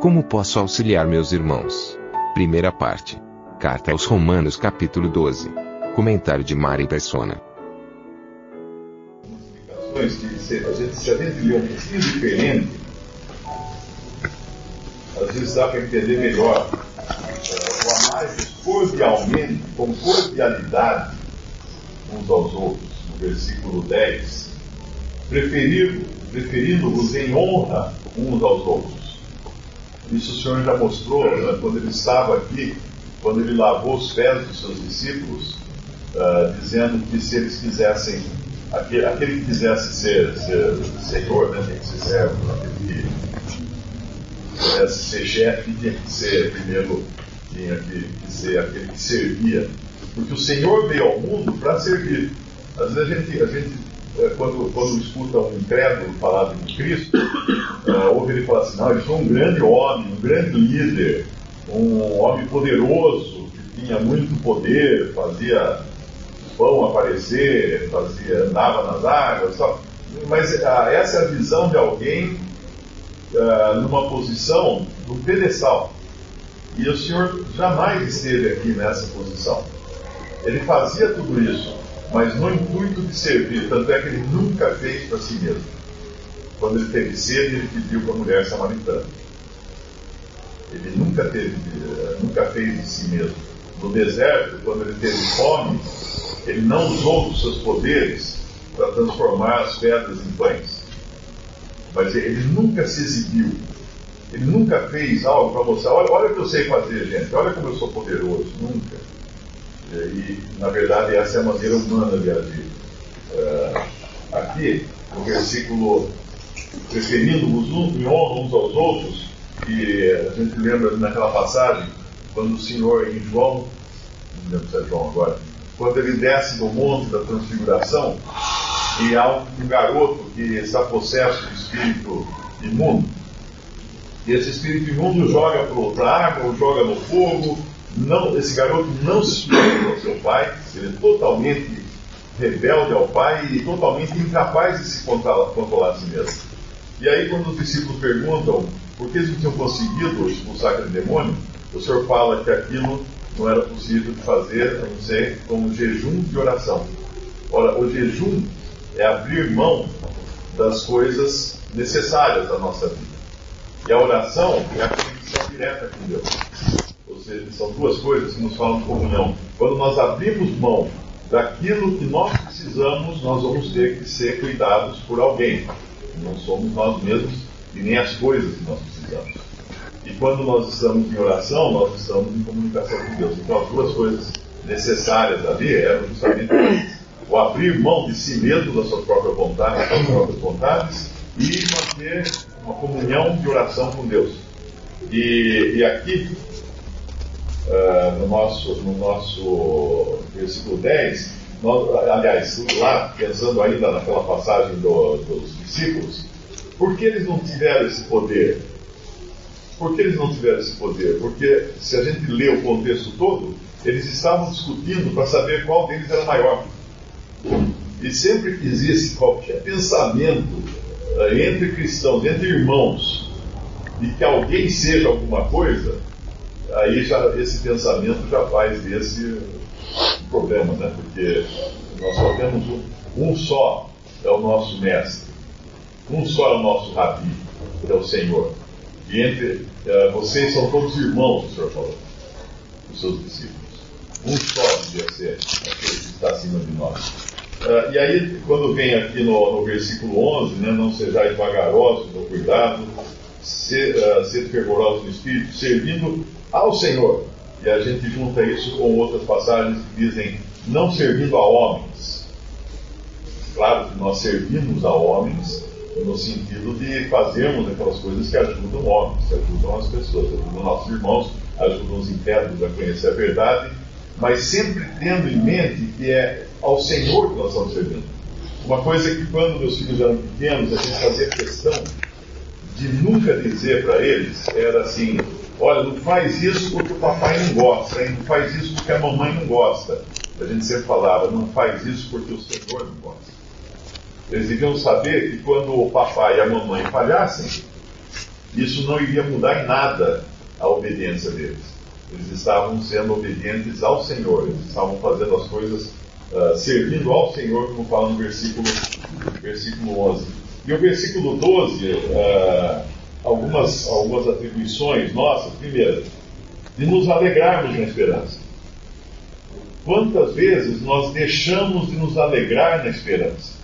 Como posso auxiliar meus irmãos? Primeira parte. Carta aos Romanos capítulo 12. Comentário de Mari Persona. que a gente, se a lê um pouquinho diferente, às vezes dá para entender melhor. É, o amar cordialmente, com cordialidade uns aos outros, no versículo 10, preferindo, preferindo-vos em honra uns aos outros. Isso o Senhor já mostrou né, quando ele estava aqui, quando ele lavou os pés dos seus discípulos, uh, dizendo que se eles quisessem aquele, aquele que quisesse ser, ser senhor, né, tinha que ser servo, aquele que quisesse ser chefe, tinha que ser primeiro, tinha que, que ser aquele que servia. Porque o Senhor veio ao mundo para servir. Às vezes a gente, a gente quando, quando escuta um incrédulo falar de Cristo, uh, ouve ele falar assim, não, ele foi um grande homem, um grande líder, um homem poderoso, que tinha muito poder, fazia pão aparecer, fazia, andava nas águas, só. mas uh, essa é a visão de alguém uh, numa posição, num pedestal. E o Senhor jamais esteve aqui nessa posição. Ele fazia tudo isso, mas no intuito de servir, tanto é que ele nunca fez para si mesmo. Quando ele teve sede, ele pediu para a mulher samaritana. Ele nunca, teve, eh, nunca fez de si mesmo. No deserto, quando ele teve fome, ele não usou os seus poderes para transformar as pedras em pães. Mas ele nunca se exibiu. Ele nunca fez algo para mostrar: olha, olha o que eu sei fazer, gente, olha como eu sou poderoso. Nunca. E, na verdade, essa é a maneira humana de agir. Uh, aqui, no versículo preferindo-vos em honra uns aos outros, que a gente lembra naquela passagem, quando o Senhor em João, não lembro se é João agora, quando ele desce do monte da transfiguração, e há um, garoto que está possesso de espírito imundo, e esse espírito imundo joga para a água, joga no fogo, não, esse garoto não se submete ao seu pai, ele é totalmente rebelde ao pai e totalmente incapaz de se controlar, controlar a si mesmo. E aí, quando os discípulos perguntam por que eles não tinham conseguido expulsar aquele demônio, o Senhor fala que aquilo não era possível de fazer, a não ser como jejum de oração. Ora, o jejum é abrir mão das coisas necessárias da nossa vida. E a oração é a conexão direta com Deus seja, são duas coisas que nos falam de comunhão. Quando nós abrimos mão daquilo que nós precisamos, nós vamos ter que ser cuidados por alguém. Não somos nós mesmos e nem as coisas que nós precisamos. E quando nós estamos em oração, nós estamos em comunicação com Deus. Então, as duas coisas necessárias ali eram justamente o abrir mão de si mesmo, da sua própria vontade, das suas próprias vontades, e manter uma comunhão de oração com Deus. E, e aqui uh, no, nosso, no nosso versículo 10, nós, aliás, lá, pensando ainda naquela passagem do, dos discípulos, por que eles não tiveram esse poder? Por que eles não tiveram esse poder? Porque se a gente lê o contexto todo, eles estavam discutindo para saber qual deles era maior. E sempre que existe qualquer pensamento uh, entre cristãos, entre irmãos, de que alguém seja alguma coisa, aí já, esse pensamento já faz desse problema, né? porque nós só temos um, um só é o nosso mestre, um só é o nosso rabi, que é o Senhor. E entre uh, vocês são todos irmãos, o Senhor falou, os seus discípulos. Um só devia ser aquele que está acima de nós. Uh, e aí, quando vem aqui no, no versículo 11, né, não sejais vagarosos no cuidado, ser, uh, ser fervorosos no espírito, servindo ao Senhor. E a gente junta isso com outras passagens que dizem não servindo a homens. Claro que nós servimos a homens, no sentido de fazermos aquelas coisas que ajudam homens, que ajudam as pessoas, ajudam nossos irmãos, ajudam os incrédulos a conhecer a verdade, mas sempre tendo em mente que é ao Senhor que nós estamos servindo. Uma coisa que quando meus filhos eram pequenos, a gente fazia questão de nunca dizer para eles, era assim, olha, não faz isso porque o papai não gosta, hein? não faz isso porque a mamãe não gosta. A gente sempre falava, não faz isso porque o Senhor não gosta. Eles deviam saber que quando o papai e a mamãe falhassem, isso não iria mudar em nada a obediência deles. Eles estavam sendo obedientes ao Senhor, eles estavam fazendo as coisas uh, servindo ao Senhor, como fala no versículo, versículo 11. E o versículo 12, uh, ah, algumas, algumas atribuições nossas. Primeiro, de nos alegrarmos na esperança. Quantas vezes nós deixamos de nos alegrar na esperança?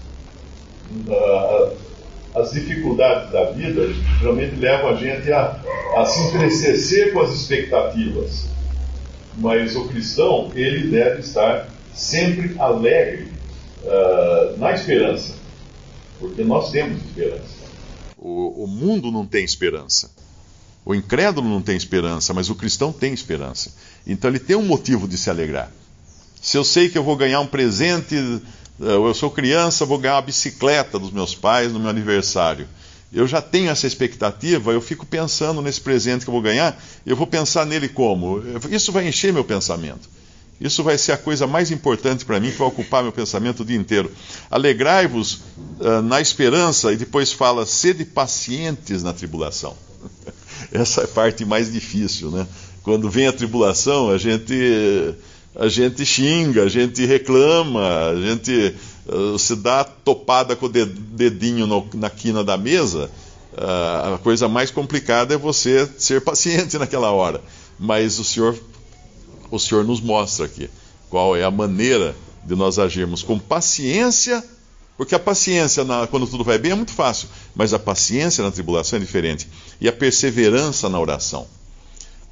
As dificuldades da vida geralmente levam a gente a, a se entristecer com as expectativas. Mas o cristão, ele deve estar sempre alegre uh, na esperança, porque nós temos esperança. O, o mundo não tem esperança. O incrédulo não tem esperança, mas o cristão tem esperança. Então ele tem um motivo de se alegrar. Se eu sei que eu vou ganhar um presente eh, eu sou criança, vou ganhar uma bicicleta dos meus pais no meu aniversário. Eu já tenho essa expectativa, eu fico pensando nesse presente que eu vou ganhar, eu vou pensar nele como? Isso vai encher meu pensamento. Isso vai ser a coisa mais importante para mim, que vai ocupar meu pensamento o dia inteiro. Alegrai-vos na esperança, e depois fala, sede pacientes na tribulação. Essa é a parte mais difícil, né? Quando vem a tribulação, a gente a gente xinga, a gente reclama, a gente uh, se dá topada com o dedinho no, na quina da mesa. Uh, a coisa mais complicada é você ser paciente naquela hora. Mas o Senhor, o Senhor nos mostra aqui qual é a maneira de nós agirmos com paciência, porque a paciência na, quando tudo vai bem é muito fácil, mas a paciência na tribulação é diferente. E a perseverança na oração.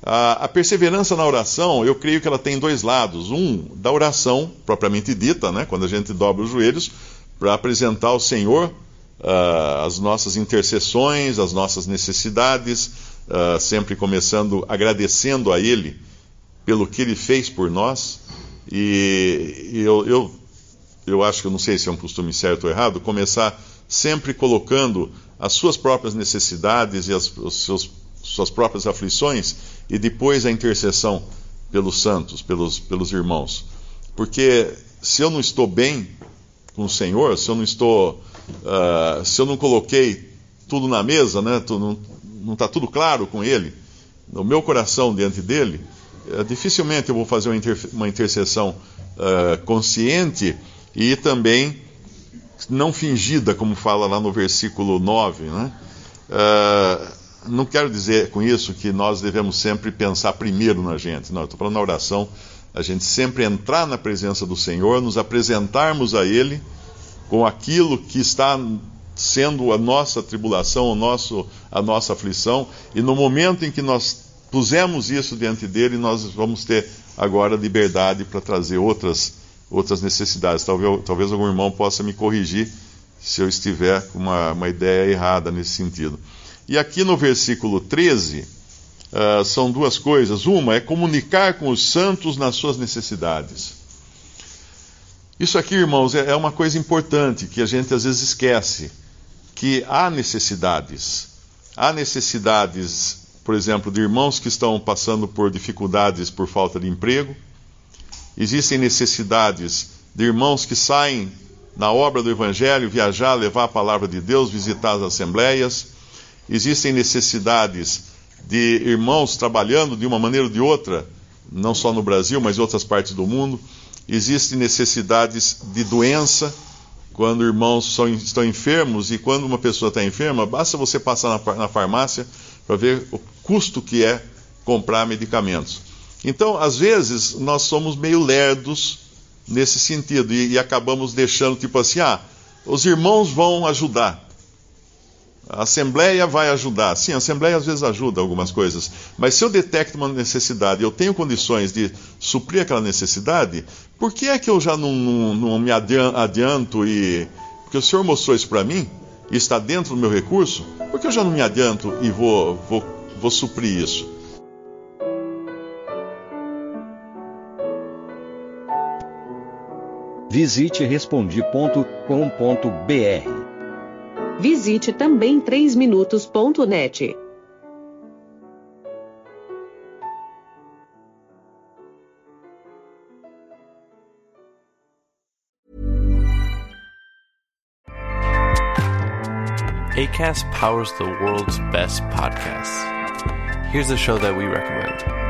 A, a, perseverança na oração, eu creio que ela tem dois lados. Um, da oração propriamente dita, né, quando a gente dobra os joelhos, para apresentar ao Senhor uh, as nossas intercessões, as nossas necessidades, uh, sempre começando agradecendo a Ele pelo que Ele fez por nós. E, e eu, eu, eu acho que eu não sei se é um costume certo ou errado, começar sempre colocando as suas próprias necessidades e as, seus, suas próprias aflições e depois a intercessão pelos santos, pelos, pelos irmãos. Porque se eu não estou bem com o Senhor, se eu não estou, uh, se eu não coloquei tudo na mesa, né, não está tudo claro com Ele, no meu coração diante dele, uh, dificilmente eu vou fazer uma, inter, uma intercessão uh, consciente e também não fingida, como fala lá no versículo 9, né? Uh, não quero dizer com isso que nós devemos sempre pensar primeiro na gente. Não, estou falando na oração, a gente sempre entrar na presença do Senhor, nos apresentarmos a Ele com aquilo que está sendo a nossa tribulação, o nosso, a nossa aflição, e no momento em que nós pusemos isso diante dele, nós vamos ter agora liberdade para trazer outras, outras necessidades. Talvez, talvez algum irmão possa me corrigir se eu estiver com uma, uma ideia errada nesse sentido. E aqui no versículo 13, uh, ah, são duas coisas. Uma é comunicar com os santos nas suas necessidades. Isso aqui, irmãos, é, é uma coisa importante que a gente às vezes esquece: que há necessidades. Há necessidades, por exemplo, de irmãos que estão passando por dificuldades por falta de emprego. Existem necessidades de irmãos que saem na obra do Evangelho, viajar, levar a palavra de Deus, visitar as assembleias existem necessidades de irmãos trabalhando de uma maneira ou de outra, não só no Brasil, mas em outras partes do mundo. Existem necessidades de doença, quando irmãos são, estão enfermos, e quando uma pessoa está enferma, basta você passar na, na farmácia para ver o custo que é comprar medicamentos. Então, às vezes, nós somos meio lerdos nesse sentido e, e acabamos deixando tipo assim: ah, os irmãos vão ajudar. A Assembleia vai ajudar. Sim, a Assembleia às vezes ajuda algumas coisas. Mas se eu detecto uma necessidade eu tenho condições de suprir aquela necessidade, por que é que eu já não, não, não me adianto e. Porque o Senhor mostrou isso para mim. e está dentro do meu recurso, por que eu já não me adianto e vou, vou, vou suprir isso? Visite respondi.com.br. Visite também 3minutos.net. ACAST powers the world's best podcasts. Here's a show that we recommend.